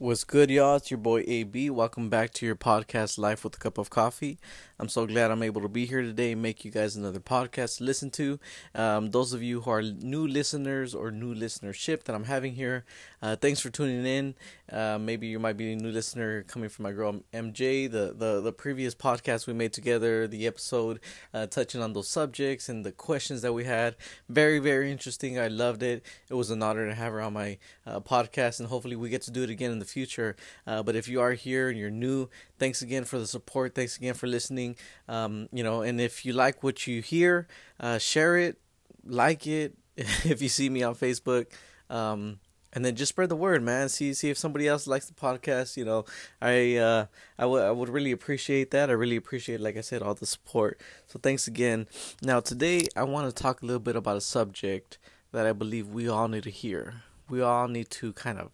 What's good, y'all? It's your boy AB. Welcome back to your podcast, Life with a Cup of Coffee. I'm so glad I'm able to be here today and make you guys another podcast to listen to. Um, those of you who are new listeners or new listenership that I'm having here, uh, thanks for tuning in. Uh, maybe you might be a new listener coming from my girl MJ. The the, the previous podcast we made together, the episode uh, touching on those subjects and the questions that we had, very very interesting. I loved it. It was an honor to have her on my uh, podcast, and hopefully we get to do it again in the future. Uh, but if you are here and you're new, thanks again for the support. Thanks again for listening. Um, you know, and if you like what you hear, uh, share it, like it. if you see me on Facebook, um, and then just spread the word, man. See see if somebody else likes the podcast. You know, I uh, I would I would really appreciate that. I really appreciate, like I said, all the support. So thanks again. Now today I want to talk a little bit about a subject that I believe we all need to hear. We all need to kind of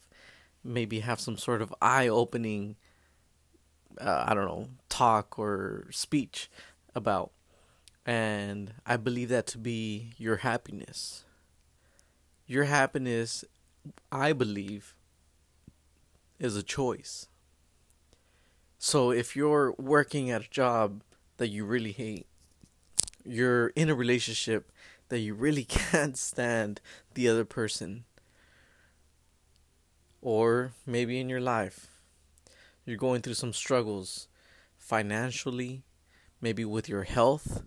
maybe have some sort of eye opening uh, I don't know, talk or speech about. And I believe that to be your happiness. Your happiness, I believe, is a choice. So if you're working at a job that you really hate, you're in a relationship that you really can't stand the other person, or maybe in your life you're going through some struggles financially, maybe with your health,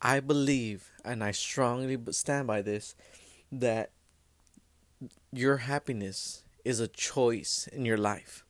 I believe, and I strongly stand by this, that your happiness is a choice in your life.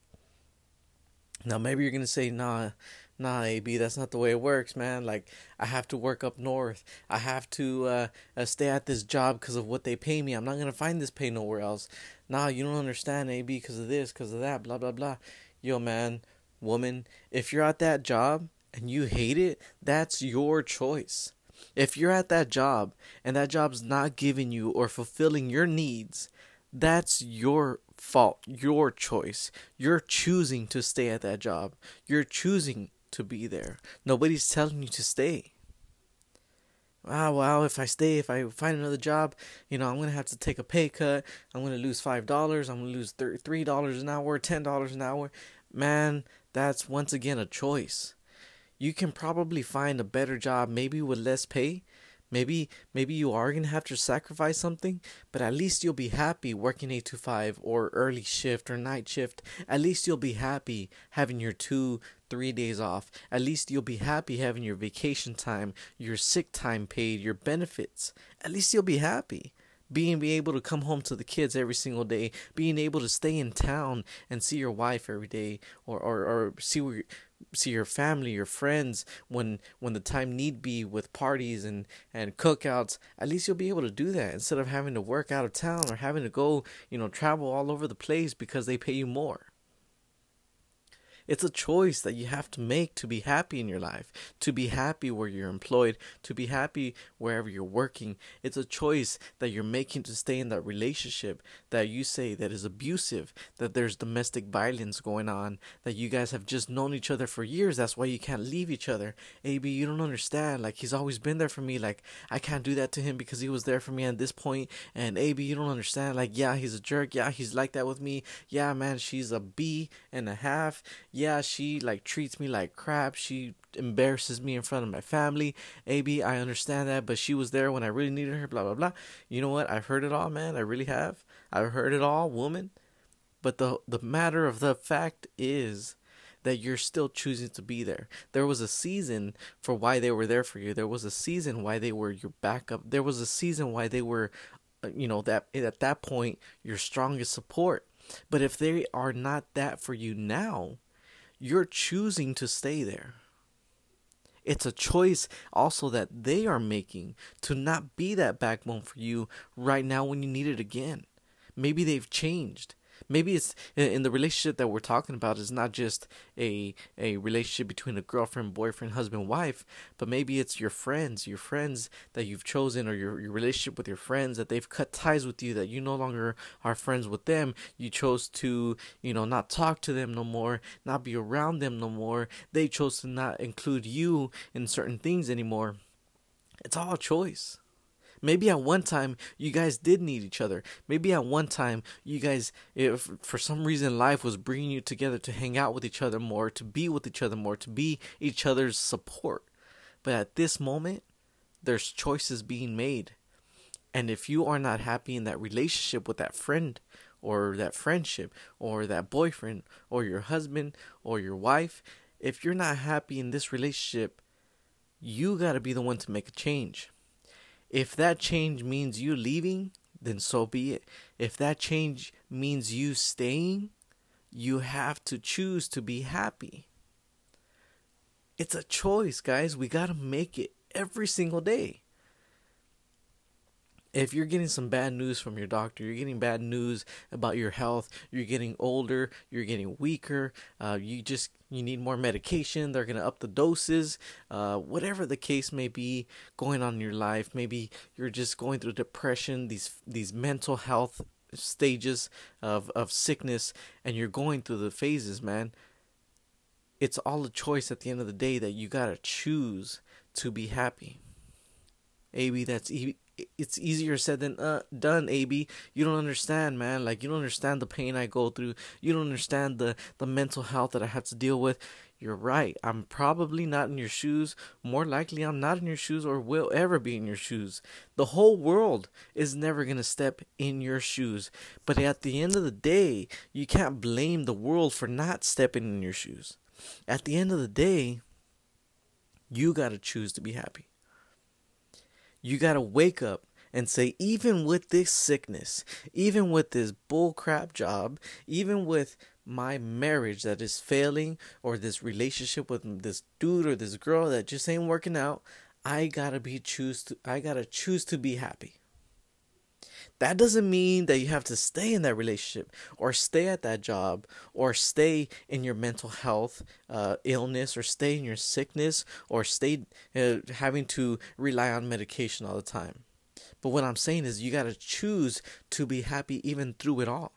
Now, maybe you're going to say, nah, nah, AB, that's not the way it works, man. Like, I have to work up north. I have to uh, uh, stay at this job because of what they pay me. I'm not going to find this pay nowhere else. Nah, you don't understand, AB, because of this, because of that, blah, blah, blah. Yo, man, woman, if you're at that job and you hate it, that's your choice. If you're at that job and that job's not giving you or fulfilling your needs, that's your fault, your choice. You're choosing to stay at that job. You're choosing to be there. Nobody's telling you to stay. Ah, well, if I stay, if I find another job, you know, I'm gonna have to take a pay cut. I'm gonna lose five dollars. I'm gonna lose three dollars an hour, ten dollars an hour. Man, that's once again a choice. You can probably find a better job, maybe with less pay, Maybe maybe you are gonna have to sacrifice something, but at least you'll be happy working eight to five or early shift or night shift. At least you'll be happy having your two, three days off. At least you'll be happy having your vacation time, your sick time paid, your benefits. At least you'll be happy being be able to come home to the kids every single day, being able to stay in town and see your wife every day, or or, or see see your family, your friends when when the time need be with parties and and cookouts. At least you'll be able to do that instead of having to work out of town or having to go, you know, travel all over the place because they pay you more. It's a choice that you have to make to be happy in your life, to be happy where you're employed, to be happy wherever you're working. It's a choice that you're making to stay in that relationship that you say that is abusive, that there's domestic violence going on, that you guys have just known each other for years. That's why you can't leave each other. AB, you don't understand. Like he's always been there for me. Like I can't do that to him because he was there for me at this point. And AB, you don't understand. Like yeah, he's a jerk. Yeah, he's like that with me. Yeah, man, she's a B and a half yeah, she like treats me like crap. She embarrasses me in front of my family. AB, I understand that, but she was there when I really needed her, blah blah blah. You know what? I've heard it all, man. I really have. I've heard it all, woman. But the the matter of the fact is that you're still choosing to be there. There was a season for why they were there for you. There was a season why they were your backup. There was a season why they were uh, you know that at that point your strongest support. But if they are not that for you now, you're choosing to stay there. It's a choice also that they are making to not be that backbone for you right now when you need it again. Maybe they've changed. Maybe it's in the relationship that we're talking about is not just a a relationship between a girlfriend, boyfriend, husband, wife, but maybe it's your friends, your friends that you've chosen or your, your relationship with your friends that they've cut ties with you that you no longer are friends with them. You chose to, you know, not talk to them no more, not be around them no more. They chose to not include you in certain things anymore. It's all a choice. Maybe at one time you guys did need each other. Maybe at one time you guys, if for some reason life was bringing you together to hang out with each other more, to be with each other more, to be each other's support. But at this moment, there's choices being made. And if you are not happy in that relationship with that friend or that friendship or that boyfriend or your husband or your wife, if you're not happy in this relationship, you got to be the one to make a change. If that change means you leaving, then so be it. If that change means you staying, you have to choose to be happy. It's a choice, guys. We got to make it every single day if you're getting some bad news from your doctor, you're getting bad news about your health, you're getting older, you're getting weaker, uh, you just you need more medication, they're gonna up the doses, uh, whatever the case may be going on in your life. Maybe you're just going through depression, these these mental health stages of of sickness, and you're going through the phases, man. It's all a choice at the end of the day that you gotta choose to be happy. AB, that's e- it's easier said than uh, done ab you don't understand man. Like you don't understand the pain i go through. You don't understand the the mental health that i have to deal with. You're right. I'm probably not in your shoes. More likely i'm not in your shoes or will ever be in your shoes. The whole world is never going to step in your shoes. But at the end of the day you can't blame the world for not stepping in your shoes. At the end of the day you got to choose to be happy you got to wake up and say, even with this sickness, even with this bullcrap job, even with my marriage that is failing, or this relationship with this dude or this girl that just ain't working out, I gotta be choose to I gotta choose to be happy. That doesn't mean that you have to stay in that relationship or stay at that job or stay in your mental health uh, illness or stay in your sickness or stay uh, having to rely on medication all the time. But what I'm saying is, you got to choose to be happy even through it all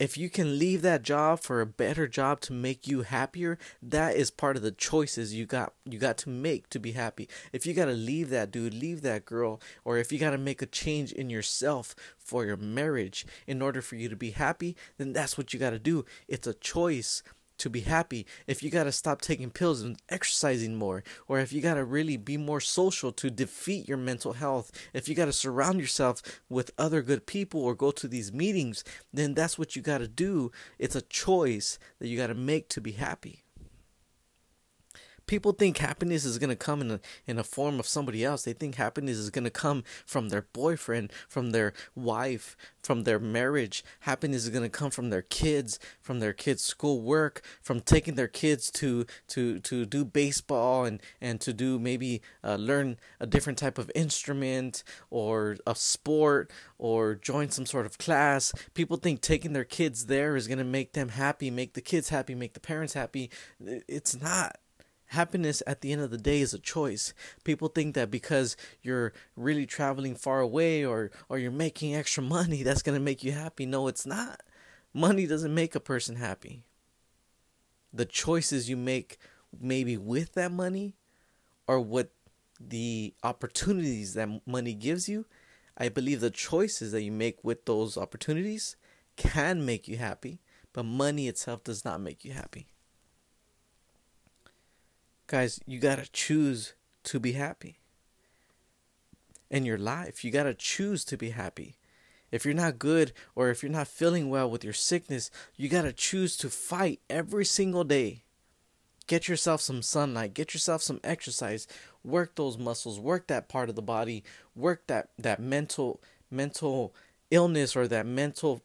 if you can leave that job for a better job to make you happier that is part of the choices you got you got to make to be happy. If you got to leave that dude leave that girl or if you got to make a change in yourself for your marriage in order for you to be happy then that's what you got to do. It's a choice to be happy, if you got to stop taking pills and exercising more, or if you got to really be more social to defeat your mental health, if you got to surround yourself with other good people or go to these meetings, then that's what you got to do. It's a choice that you got to make to be happy people think happiness is going to come in a in a form of somebody else. They think happiness is going to come from their boyfriend from their wife from their marriage. Happiness is going to come from their kids from their kids school work from taking their kids to to to do baseball and and to do maybe uh, learn a different type of instrument or a sport or join some sort of class. People think taking their kids there is going to make them happy make the kids happy make the parents happy. It's not happiness at the end of the day is a choice. People think that because you're really traveling far away or or you're making extra money that's going to make you happy. No, it's not. Money doesn't make a person happy. The choices you make maybe with that money or what the opportunities that money gives you, I believe the choices that you make with those opportunities can make you happy, but money itself does not make you happy. Guys, you got to choose to be happy. In your life, you got to choose to be happy. If you're not good or if you're not feeling well with your sickness, you got to choose to fight every single day. Get yourself some sunlight, get yourself some exercise, work those muscles, work that part of the body, work that that mental mental illness or that mental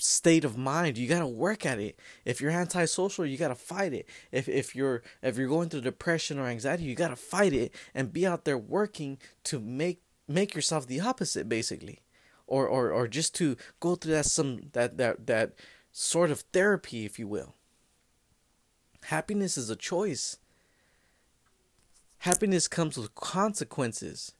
state of mind. You gotta work at it. If you're antisocial, you gotta fight it. If if you're if you're going through depression or anxiety, you gotta fight it and be out there working to make make yourself the opposite, basically, or or or just to go through that some that that that sort of therapy, if you will. Happiness is a choice. Happiness comes with consequences.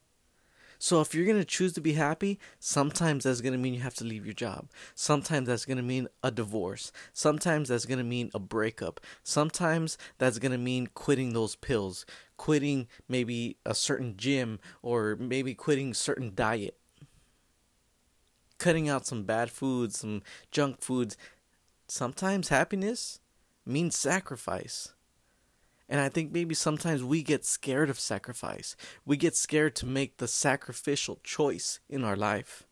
So if you're going to choose to be happy, sometimes that's going to mean you have to leave your job. Sometimes that's going to mean a divorce. Sometimes that's going to mean a breakup. Sometimes that's going to mean quitting those pills, quitting maybe a certain gym or maybe quitting certain diet. Cutting out some bad foods, some junk foods. Sometimes happiness means sacrifice. And I think maybe sometimes we get scared of sacrifice. We get scared to make the sacrificial choice in our life.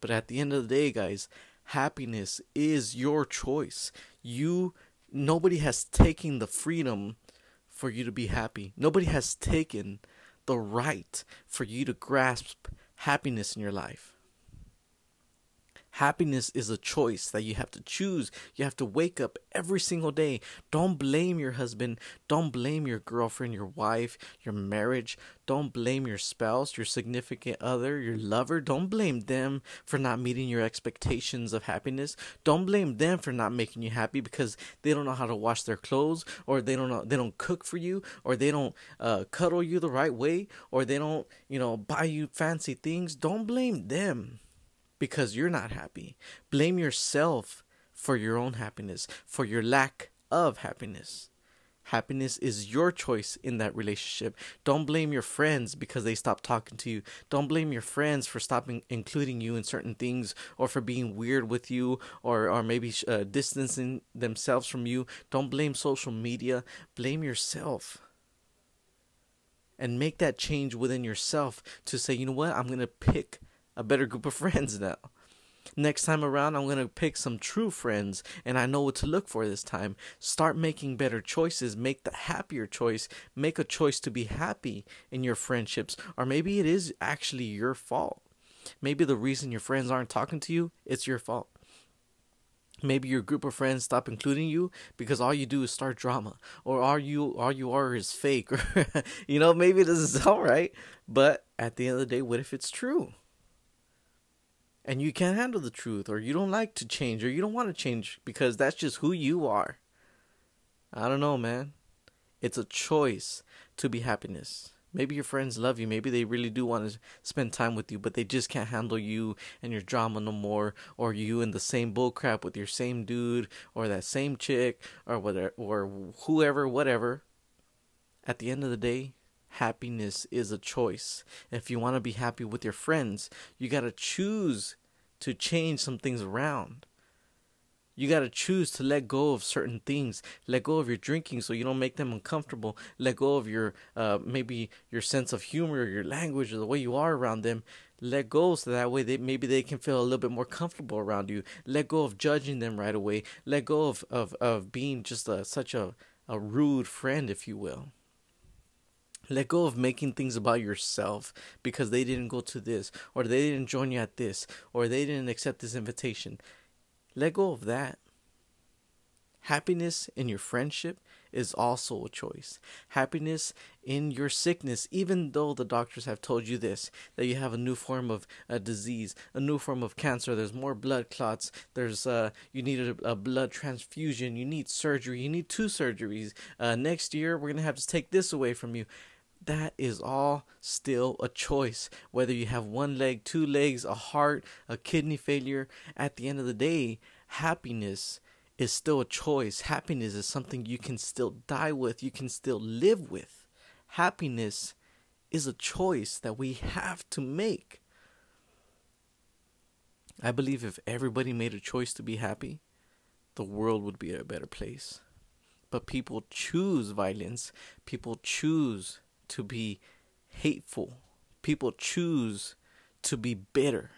But at the end of the day, guys, happiness is your choice. You nobody has taken the freedom for you to be happy. Nobody has taken the right for you to grasp happiness in your life. Happiness is a choice that you have to choose. You have to wake up every single day. Don't blame your husband. Don't blame your girlfriend, your wife, your marriage. Don't blame your spouse, your significant other, your lover. Don't blame them for not meeting your expectations of happiness. Don't blame them for not making you happy because they don't know how to wash their clothes or they don't know they don't cook for you or they don't uh, cuddle you the right way or they don't, you know, buy you fancy things. Don't blame them because you're not happy. Blame yourself for your own happiness, for your lack of happiness. Happiness is your choice in that relationship. Don't blame your friends because they stopped talking to you. Don't blame your friends for stopping including you in certain things or for being weird with you or, or maybe uh, distancing themselves from you. Don't blame social media. Blame yourself. And make that change within yourself to say, you know what, I'm going to pick a better group of friends now. Next time around, I'm going to pick some true friends and I know what to look for this time. Start making better choices. Make the happier choice. Make a choice to be happy in your friendships. Or maybe it is actually your fault. Maybe the reason your friends aren't talking to you, it's your fault. Maybe your group of friends stop including you because all you do is start drama, or all you all you are is fake, or you know maybe this is all right. But at the end of the day, what if it's true? And you can't handle the truth or you don't like to change or you don't want to change because that's just who you are. I don't know, man. It's a choice to be happiness. Maybe your friends love you. Maybe they really do want to spend time with you, but they just can't handle you and your drama no more, or you in the same bullcrap with your same dude, or that same chick, or whatever, or whoever, whatever. At the end of the day, happiness is a choice. If you want to be happy with your friends, you got to choose to change some things around. You got to choose to let go of certain things. Let go of your drinking so you don't make them uncomfortable. Let go of your uh, maybe your sense of humor, or your language, or the way you are around them. Let go so that way they maybe they can feel a little bit more comfortable around you. Let go of judging them right away. Let go of of, of being just a, such a, a rude friend, if you will. Let go of making things about yourself because they didn't go to this, or they didn't join you at this, or they didn't accept this invitation. Let go of that. Happiness in your friendship is also a choice. Happiness in your sickness, even though the doctors have told you this, that you have a new form of a disease, a new form of cancer, there's more blood clots, there's uh, you need a, a blood transfusion, you need surgery, you need two surgeries. Uh, next year, we're going to have to take this away from you that is all still a choice. Whether you have one leg, two legs, a heart, a kidney failure, at the end of the day, happiness is still a choice. Happiness is something you can still die with, you can still live with. Happiness is a choice that we have to make. I believe if everybody made a choice to be happy, the world would be a better place. But people choose violence, people choose to be hateful. People choose to be bitter.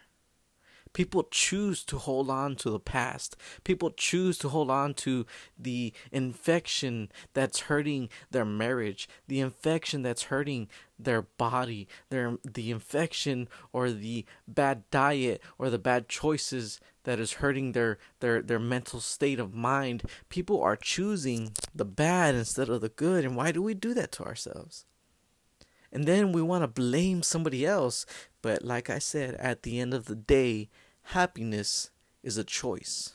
People choose to hold on to the past. People choose to hold on to the infection that's hurting their marriage, the infection that's hurting their body, their the infection or the bad diet or the bad choices that is hurting their their their mental state of mind. People are choosing the bad instead of the good, and why do we do that to ourselves? And then we want to blame somebody else. But like I said, at the end of the day, happiness is a choice.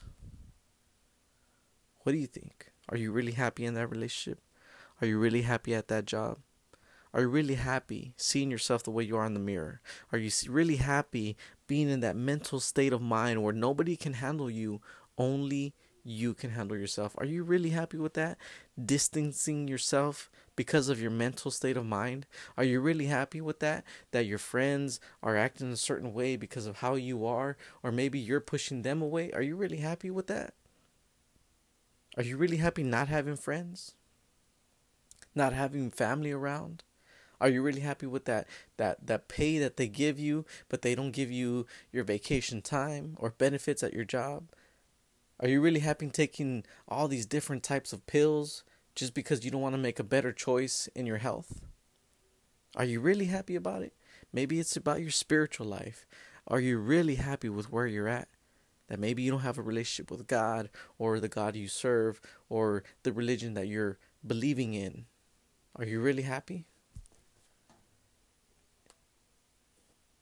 What do you think? Are you really happy in that relationship? Are you really happy at that job? Are you really happy seeing yourself the way you are in the mirror? Are you really happy being in that mental state of mind where nobody can handle you, only you can handle yourself? Are you really happy with that? Distancing yourself because of your mental state of mind? Are you really happy with that? That your friends are acting a certain way because of how you are, or maybe you're pushing them away? Are you really happy with that? Are you really happy not having friends? Not having family around? Are you really happy with that that that pay that they give you, but they don't give you your vacation time or benefits at your job? Are you really happy taking all these different types of pills just because you don't want to make a better choice in your health? Are you really happy about it? Maybe it's about your spiritual life. Are you really happy with where you're at? That maybe you don't have a relationship with God or the God you serve or the religion that you're believing in. Are you really happy?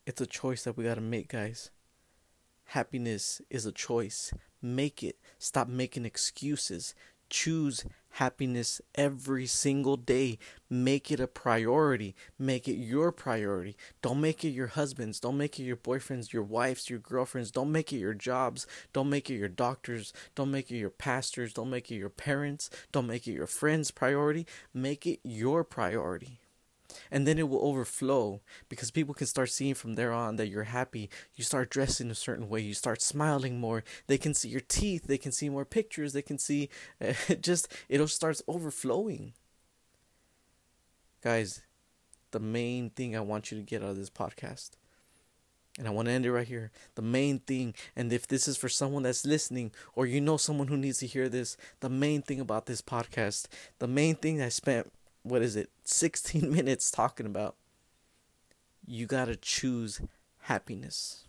It's a choice that we got to make, guys. Happiness is a choice. Make it. Stop making excuses. Choose happiness every single day. Make it a priority. Make it your priority. Don't make it your husband's. Don't make it your boyfriend's, your wife's, your girlfriend's. Don't make it your jobs. Don't make it your doctors. Don't make it your pastors. Don't make it your parents. Don't make it your friends' priority. Make it your priority and then it will overflow because people can start seeing from there on that you're happy. You start dressing a certain way. You start smiling more. They can see your teeth. They can see more pictures. They can see uh, just it'll starts overflowing. Guys the main thing i want you to get out of this podcast and I want to end it right here. The main thing, and if this is for someone that's listening, or you know someone who needs to hear this, the main thing about this podcast, the main thing I spent what is it 16 minutes talking about you got to choose happiness.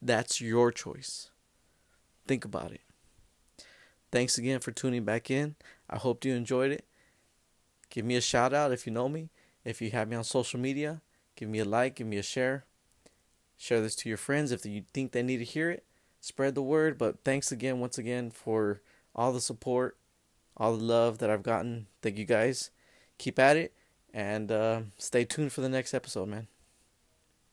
That's your choice. Think about it. Thanks again for tuning back in. I hope you enjoyed it. Give me a shout out if you know me. If you have me on social media give me a like give me a share. Share this to your friends if you think they need to hear it. Spread the word but thanks again once again for all the support all the love that i've gotten. Thank you guys keep at it and uh, stay tuned for the next episode, man.